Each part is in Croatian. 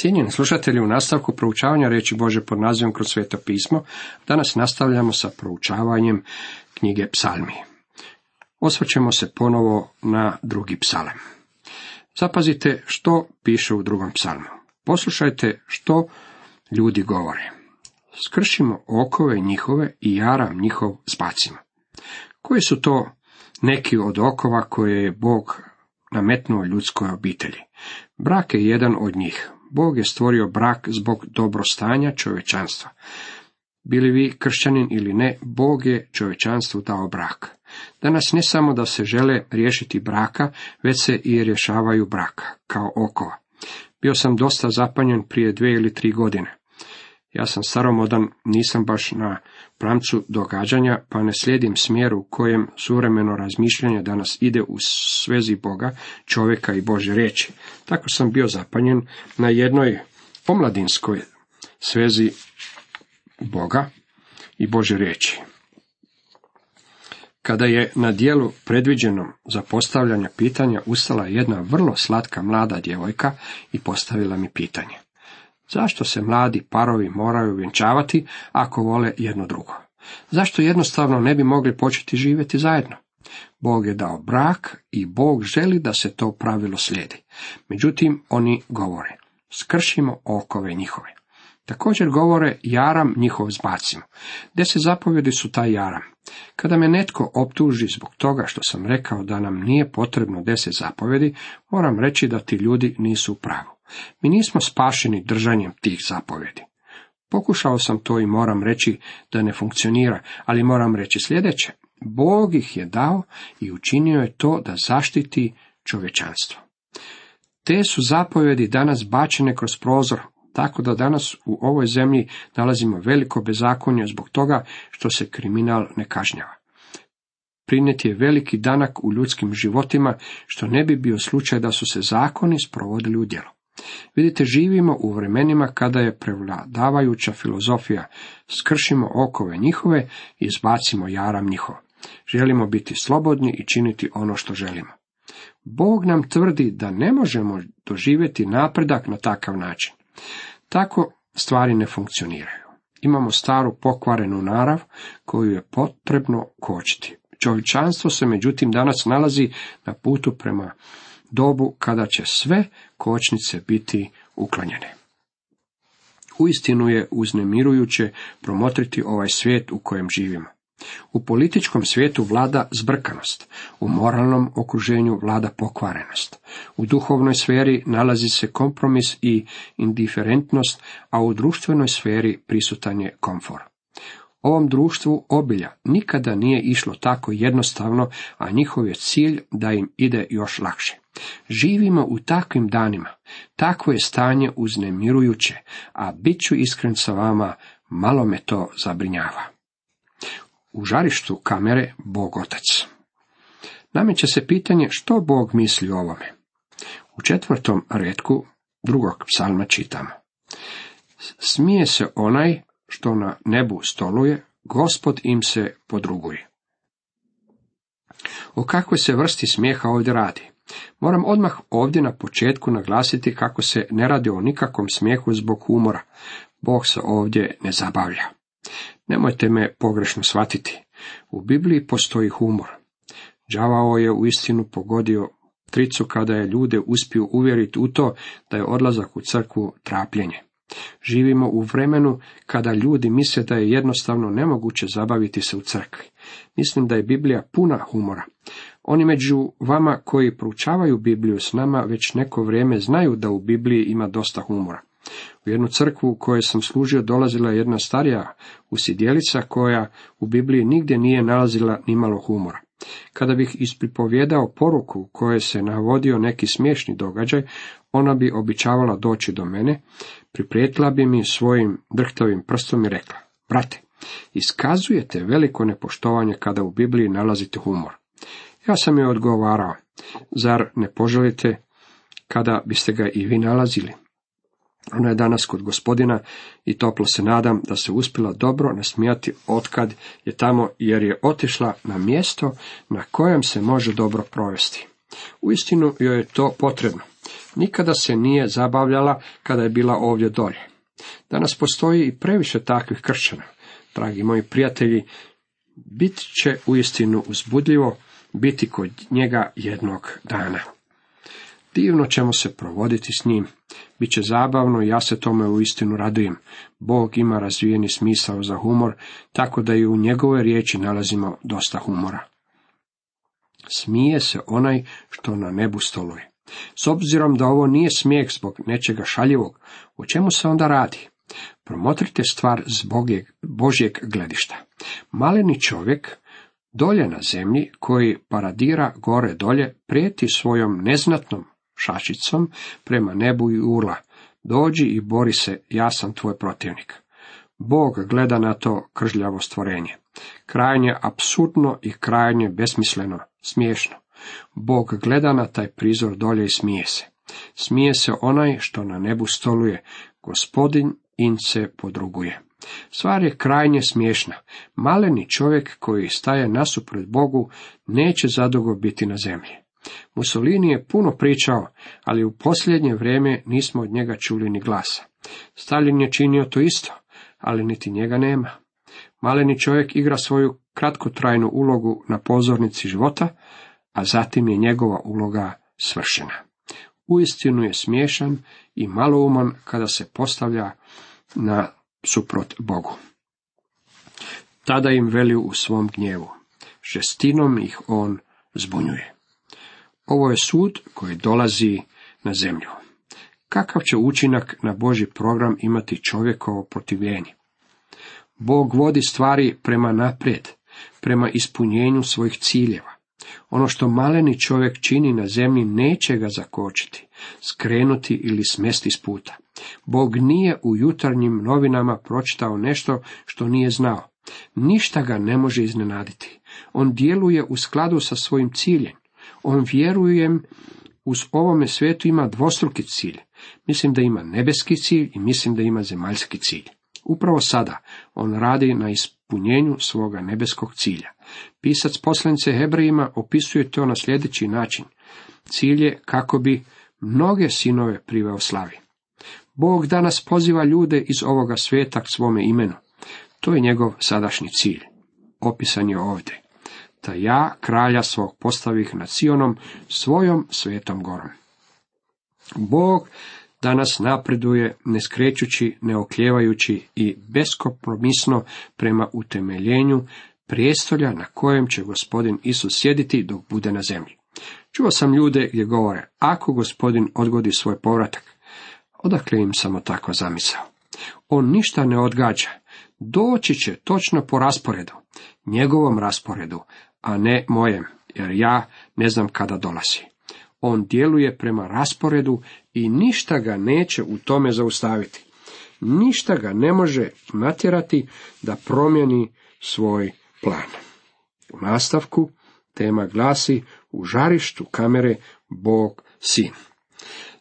Cijenjeni slušatelji, u nastavku proučavanja reći Bože pod nazivom kroz sveto pismo, danas nastavljamo sa proučavanjem knjige psalmi. Osvrćemo se ponovo na drugi psalm. Zapazite što piše u drugom psalmu. Poslušajte što ljudi govore. Skršimo okove njihove i jaram njihov zbacimo. Koji su to neki od okova koje je Bog nametnuo ljudskoj obitelji? Brak je jedan od njih. Bog je stvorio brak zbog dobrostanja čovječanstva. Bili vi kršćanin ili ne, Bog je čovječanstvu dao brak. Danas ne samo da se žele riješiti braka, već se i rješavaju braka, kao okova. Bio sam dosta zapanjen prije dvije ili tri godine. Ja sam staromodan, nisam baš na pramcu događanja, pa ne slijedim smjeru u kojem suvremeno razmišljanje danas ide u svezi Boga, čovjeka i Bože riječi. Tako sam bio zapanjen na jednoj omladinskoj svezi Boga i Bože riječi. Kada je na dijelu predviđenom za postavljanje pitanja ustala jedna vrlo slatka mlada djevojka i postavila mi pitanje. Zašto se mladi parovi moraju vjenčavati ako vole jedno drugo? Zašto jednostavno ne bi mogli početi živjeti zajedno? Bog je dao brak i Bog želi da se to pravilo slijedi. Međutim, oni govore, skršimo okove njihove. Također govore, jaram njihov zbacimo. Deset zapovjedi su taj jaram. Kada me netko optuži zbog toga što sam rekao da nam nije potrebno deset zapovjedi, moram reći da ti ljudi nisu u pravu. Mi nismo spašeni držanjem tih zapovjedi. Pokušao sam to i moram reći da ne funkcionira, ali moram reći sljedeće. Bog ih je dao i učinio je to da zaštiti čovječanstvo. Te su zapovjedi danas bačene kroz prozor, tako da danas u ovoj zemlji nalazimo veliko bezakonje zbog toga što se kriminal ne kažnjava. Prinjet je veliki danak u ljudskim životima, što ne bi bio slučaj da su se zakoni sprovodili u djelo. Vidite, živimo u vremenima kada je prevladavajuća filozofija skršimo okove njihove i izbacimo jaram njihov. Želimo biti slobodni i činiti ono što želimo. Bog nam tvrdi da ne možemo doživjeti napredak na takav način. Tako stvari ne funkcioniraju. Imamo staru pokvarenu narav koju je potrebno kočiti. Čovječanstvo se međutim danas nalazi na putu prema dobu kada će sve kočnice biti uklanjene. Uistinu je uznemirujuće promotriti ovaj svijet u kojem živimo. U političkom svijetu vlada zbrkanost, u moralnom okruženju vlada pokvarenost, u duhovnoj sferi nalazi se kompromis i indiferentnost, a u društvenoj sferi prisutan je komfor. Ovom društvu obilja nikada nije išlo tako jednostavno, a njihov je cilj da im ide još lakše. Živimo u takvim danima, takvo je stanje uznemirujuće, a bit ću iskren sa vama, malo me to zabrinjava. U žarištu kamere Bog Otac. Nameće se pitanje što Bog misli o ovome. U četvrtom redku drugog psalma čitamo. Smije se onaj što na nebu stoluje, gospod im se podruguje. O kakvoj se vrsti smijeha ovdje radi? Moram odmah ovdje na početku naglasiti kako se ne radi o nikakvom smijehu zbog humora. Bog se ovdje ne zabavlja. Nemojte me pogrešno shvatiti. U Bibliji postoji humor. Đavao je u istinu pogodio tricu kada je ljude uspio uvjeriti u to da je odlazak u crkvu trapljenje. Živimo u vremenu kada ljudi misle da je jednostavno nemoguće zabaviti se u crkvi. Mislim da je Biblija puna humora. Oni među vama koji proučavaju Bibliju s nama već neko vrijeme znaju da u Bibliji ima dosta humora. U jednu crkvu u kojoj sam služio dolazila je jedna starija usidjelica koja u Bibliji nigdje nije nalazila nimalo humora. Kada bih ispripovjedao poruku koje se navodio neki smiješni događaj, ona bi običavala doći do mene, priprijetila bi mi svojim drhtavim prstom i rekla, brate, iskazujete veliko nepoštovanje kada u Bibliji nalazite humor. Ja sam joj odgovarao, zar ne poželite kada biste ga i vi nalazili? Ona je danas kod gospodina i toplo se nadam da se uspjela dobro nasmijati otkad je tamo jer je otišla na mjesto na kojem se može dobro provesti. Uistinu joj je to potrebno. Nikada se nije zabavljala kada je bila ovdje dolje. Danas postoji i previše takvih kršćana. Dragi moji prijatelji, bit će uistinu uzbudljivo biti kod njega jednog dana. Divno ćemo se provoditi s njim. Biće zabavno i ja se tome uistinu radujem. Bog ima razvijeni smisao za humor, tako da i u njegove riječi nalazimo dosta humora. Smije se onaj što na nebu stoluje. S obzirom da ovo nije smijeh zbog nečega šaljivog, o čemu se onda radi? Promotrite stvar zbog Božjeg gledišta. Maleni čovjek, dolje na zemlji, koji paradira gore dolje, prijeti svojom neznatnom šačicom prema nebu i urla. Dođi i bori se, ja sam tvoj protivnik. Bog gleda na to kržljavo stvorenje. Krajnje apsurdno i krajnje besmisleno, smiješno. Bog gleda na taj prizor dolje i smije se. Smije se onaj što na nebu stoluje, gospodin in se podruguje. Stvar je krajnje smiješna. Maleni čovjek koji staje nasuprot Bogu neće zadugo biti na zemlji. Mussolini je puno pričao, ali u posljednje vrijeme nismo od njega čuli ni glasa. Stalin je činio to isto, ali niti njega nema. Maleni čovjek igra svoju kratkotrajnu ulogu na pozornici života, a zatim je njegova uloga svršena. Uistinu je smiješan i malouman kada se postavlja na suprot Bogu. Tada im veli u svom gnjevu. Žestinom ih on zbunjuje. Ovo je sud koji dolazi na zemlju. Kakav će učinak na Boži program imati čovjekovo protivljenje? Bog vodi stvari prema naprijed, prema ispunjenju svojih ciljeva. Ono što maleni čovjek čini na zemlji neće ga zakočiti, skrenuti ili smesti s puta. Bog nije u jutarnjim novinama pročitao nešto što nije znao. Ništa ga ne može iznenaditi. On djeluje u skladu sa svojim ciljem. On vjerujem uz ovome svijetu ima dvostruki cilj. Mislim da ima nebeski cilj i mislim da ima zemaljski cilj. Upravo sada on radi na ispunjenju svoga nebeskog cilja. Pisac poslanice Hebrejima opisuje to na sljedeći način. Cilj je kako bi mnoge sinove priveo slavi. Bog danas poziva ljude iz ovoga svijeta k svome imenu. To je njegov sadašnji cilj. Opisan je ovdje. Da ja kralja svog postavih nad Sionom svojom svetom gorom. Bog danas napreduje ne skrećući, ne okljevajući i beskompromisno prema utemeljenju prijestolja na kojem će gospodin Isus sjediti dok bude na zemlji. Čuo sam ljude gdje govore, ako gospodin odgodi svoj povratak, odakle im samo tako zamisao. On ništa ne odgađa, doći će točno po rasporedu, njegovom rasporedu, a ne mojem, jer ja ne znam kada dolazi. On djeluje prema rasporedu i ništa ga neće u tome zaustaviti. Ništa ga ne može natjerati da promijeni svoj plan. U nastavku tema glasi u žarištu kamere Bog sin.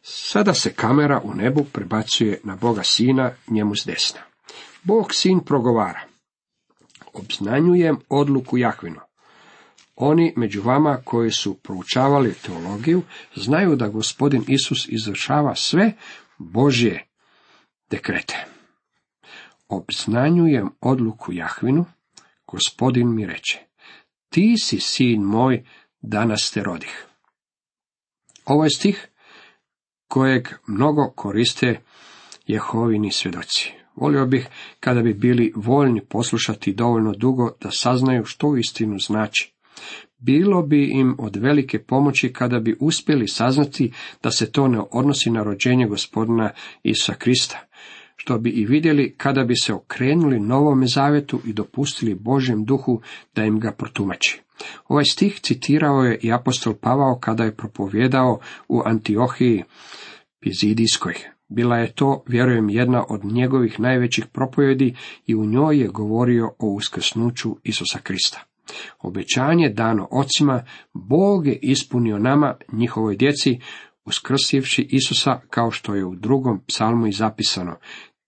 Sada se kamera u nebu prebacuje na Boga sina njemu s desna. Bog sin progovara. Obznanjujem odluku Jahvinu. Oni među vama koji su proučavali teologiju znaju da gospodin Isus izvršava sve Božje dekrete. Obznanjujem odluku Jahvinu, gospodin mi reče, ti si sin moj, danas te rodih. Ovo je stih kojeg mnogo koriste Jehovini svjedoci. Volio bih kada bi bili voljni poslušati dovoljno dugo da saznaju što istinu znači. Bilo bi im od velike pomoći kada bi uspjeli saznati da se to ne odnosi na rođenje gospodina Isa Krista, što bi i vidjeli kada bi se okrenuli novome zavetu i dopustili Božjem duhu da im ga protumači. Ovaj stih citirao je i apostol Pavao kada je propovjedao u Antiohiji Pizidijskoj. Bila je to, vjerujem, jedna od njegovih najvećih propovjedi i u njoj je govorio o uskrsnuću Isusa Krista. Obećanje dano ocima, Bog je ispunio nama, njihovoj djeci, uskrsivši Isusa, kao što je u drugom psalmu i zapisano.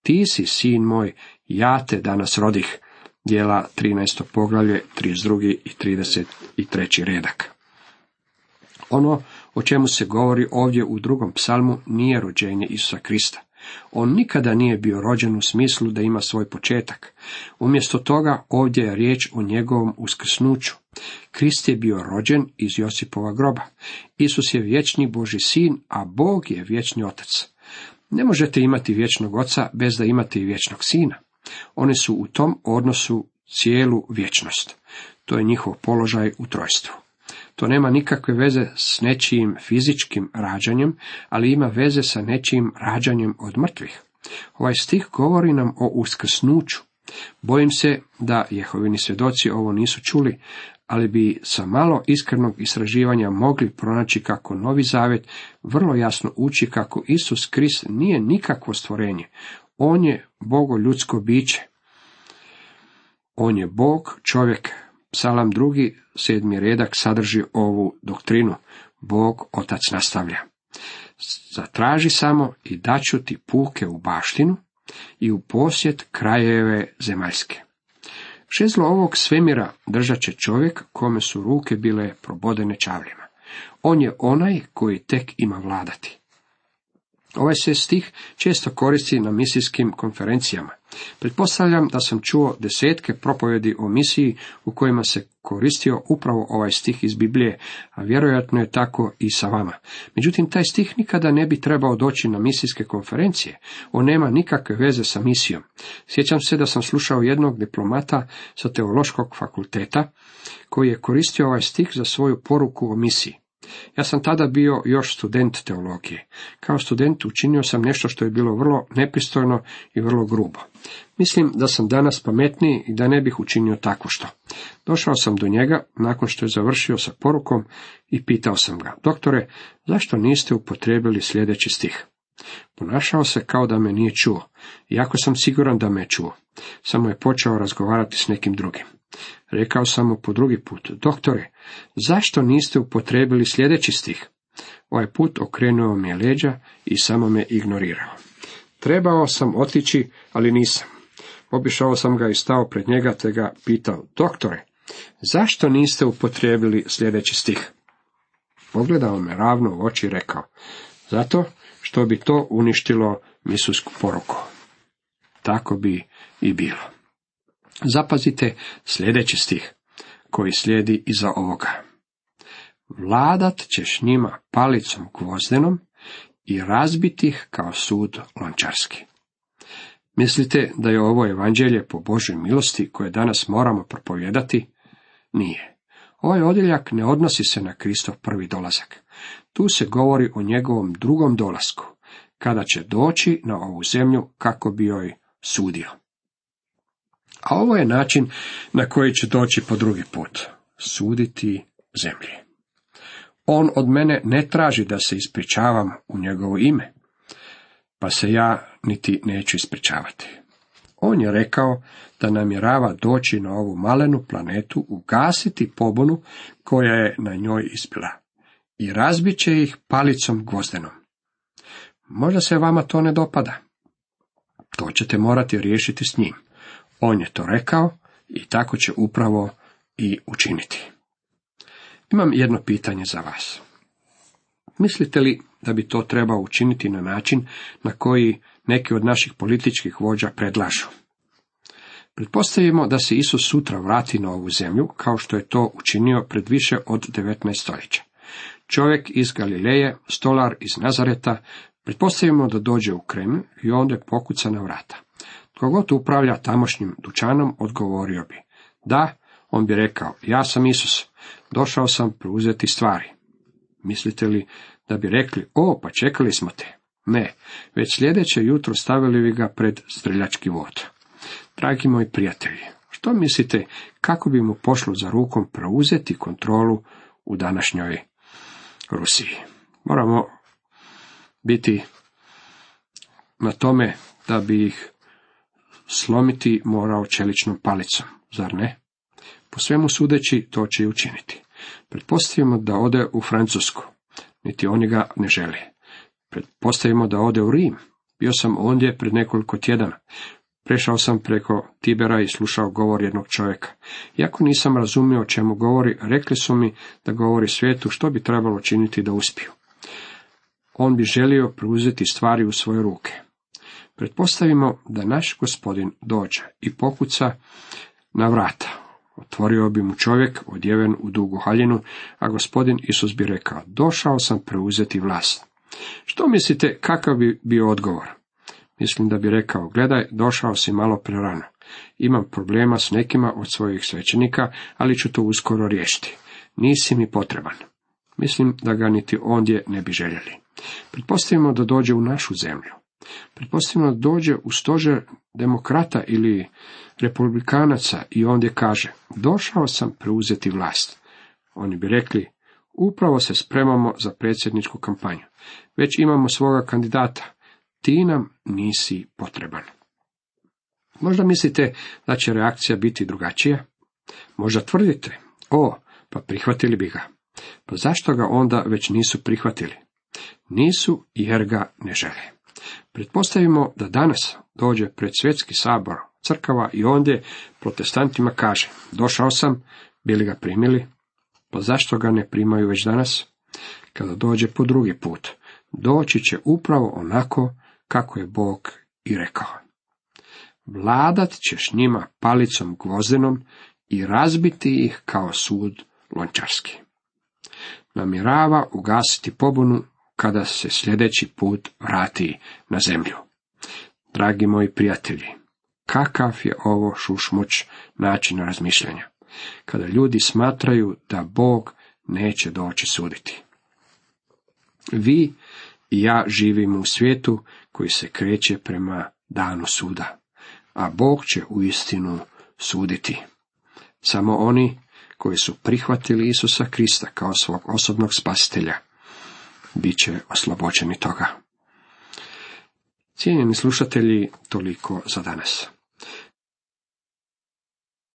Ti si, sin moj, ja te danas rodih. Dijela 13. poglavlje, 32. i 33. redak. Ono o čemu se govori ovdje u drugom psalmu, nije rođenje Isusa Krista. On nikada nije bio rođen u smislu da ima svoj početak. Umjesto toga ovdje je riječ o njegovom uskrsnuću. Krist je bio rođen iz Josipova groba. Isus je vječni Boži sin, a Bog je vječni otac. Ne možete imati vječnog oca bez da imate i vječnog sina. Oni su u tom odnosu cijelu vječnost. To je njihov položaj u trojstvu. To nema nikakve veze s nečijim fizičkim rađanjem, ali ima veze sa nečijim rađanjem od mrtvih. Ovaj stih govori nam o uskrsnuću. Bojim se da Jehovini svjedoci ovo nisu čuli, ali bi sa malo iskrenog istraživanja mogli pronaći kako Novi Zavet vrlo jasno uči kako Isus Krist nije nikakvo stvorenje. On je Bogo ljudsko biće. On je Bog, čovjek. Psalam drugi, sedmi redak sadrži ovu doktrinu. Bog, otac nastavlja. Zatraži samo i daću ti puke u baštinu i u posjet krajeve zemaljske. Šezlo ovog svemira držat će čovjek kome su ruke bile probodene čavljima. On je onaj koji tek ima vladati. Ovaj se stih često koristi na misijskim konferencijama. Pretpostavljam da sam čuo desetke propovjedi o misiji u kojima se koristio upravo ovaj stih iz Biblije, a vjerojatno je tako i sa vama. Međutim, taj stih nikada ne bi trebao doći na misijske konferencije. On nema nikakve veze sa misijom. Sjećam se da sam slušao jednog diplomata sa teološkog fakulteta koji je koristio ovaj stih za svoju poruku o misiji. Ja sam tada bio još student teologije. Kao student učinio sam nešto što je bilo vrlo nepristojno i vrlo grubo. Mislim da sam danas pametniji i da ne bih učinio tako što. Došao sam do njega nakon što je završio sa porukom i pitao sam ga, doktore, zašto niste upotrijebili sljedeći stih? Ponašao se kao da me nije čuo, iako sam siguran da me čuo. Samo je počeo razgovarati s nekim drugim. Rekao sam mu po drugi put, doktore, zašto niste upotrebili sljedeći stih? Ovaj put okrenuo mi je leđa i samo me ignorirao. Trebao sam otići, ali nisam. Obišao sam ga i stao pred njega te ga pitao, doktore, zašto niste upotrijebili sljedeći stih? Pogledao me ravno u oči i rekao, zato što bi to uništilo misusku poruku. Tako bi i bilo. Zapazite sljedeći stih koji slijedi iza ovoga. Vladat ćeš njima palicom gvozdenom i razbiti ih kao sud lončarski. Mislite da je ovo evanđelje po Božoj milosti koje danas moramo propovijedati? Nije. Ovaj odjeljak ne odnosi se na Kristov prvi dolazak. Tu se govori o njegovom drugom dolasku, kada će doći na ovu zemlju kako bi joj sudio. A ovo je način na koji će doći po drugi put. Suditi zemlji. On od mene ne traži da se ispričavam u njegovo ime, pa se ja niti neću ispričavati. On je rekao da namjerava doći na ovu malenu planetu, ugasiti pobunu koja je na njoj ispila i razbit će ih palicom gvozdenom. Možda se vama to ne dopada. To ćete morati riješiti s njim. On je to rekao i tako će upravo i učiniti. Imam jedno pitanje za vas. Mislite li da bi to trebao učiniti na način na koji neki od naših političkih vođa predlažu? Pretpostavimo da se Isus sutra vrati na ovu zemlju, kao što je to učinio pred više od 19 stoljeća. Čovjek iz Galileje, stolar iz Nazareta, pretpostavimo da dođe u Kreml i onda pokuca na vrata. Kogod upravlja tamošnjim dućanom, odgovorio bi. Da, on bi rekao, ja sam Isus, došao sam preuzeti stvari. Mislite li da bi rekli, o, pa čekali smo te? Ne, već sljedeće jutro stavili bi ga pred streljački vod. Dragi moji prijatelji, što mislite kako bi mu pošlo za rukom preuzeti kontrolu u današnjoj Rusiji? Moramo biti na tome da bi ih slomiti morao čeličnom palicom, zar ne? Po svemu sudeći to će i učiniti. Pretpostavimo da ode u Francusku, niti oni ga ne žele. Pretpostavimo da ode u Rim. Bio sam ondje pred nekoliko tjedana. Prešao sam preko Tibera i slušao govor jednog čovjeka. Iako nisam razumio o čemu govori, rekli su mi da govori svijetu što bi trebalo činiti da uspiju. On bi želio preuzeti stvari u svoje ruke. Pretpostavimo da naš gospodin dođe i pokuca na vrata. Otvorio bi mu čovjek odjeven u dugu haljinu, a gospodin Isus bi rekao, došao sam preuzeti vlast. Što mislite, kakav bi bio odgovor? Mislim da bi rekao, gledaj, došao si malo prerano. Imam problema s nekima od svojih svećenika, ali ću to uskoro riješiti. Nisi mi potreban. Mislim da ga niti ondje ne bi željeli. Pretpostavimo da dođe u našu zemlju. Pretpostavimo da dođe u stožer demokrata ili republikanaca i ondje kaže, došao sam preuzeti vlast. Oni bi rekli, upravo se spremamo za predsjedničku kampanju. Već imamo svoga kandidata. Ti nam nisi potreban. Možda mislite da će reakcija biti drugačija? Možda tvrdite, o, pa prihvatili bi ga. Pa zašto ga onda već nisu prihvatili? Nisu jer ga ne žele. Pretpostavimo da danas dođe pred svjetski sabor crkava i ondje protestantima kaže, došao sam, bili ga primili, pa zašto ga ne primaju već danas? Kada dođe po drugi put, doći će upravo onako kako je Bog i rekao. Vladat ćeš njima palicom gvozdenom i razbiti ih kao sud lončarski. Namjerava ugasiti pobunu kada se sljedeći put vrati na zemlju. Dragi moji prijatelji, kakav je ovo šušmuć način razmišljanja, kada ljudi smatraju da Bog neće doći suditi. Vi i ja živimo u svijetu koji se kreće prema danu suda, a Bog će uistinu suditi. Samo oni koji su prihvatili Isusa Krista kao svog osobnog spasitelja, bit će oslobođeni toga. Cijenjeni slušatelji, toliko za danas.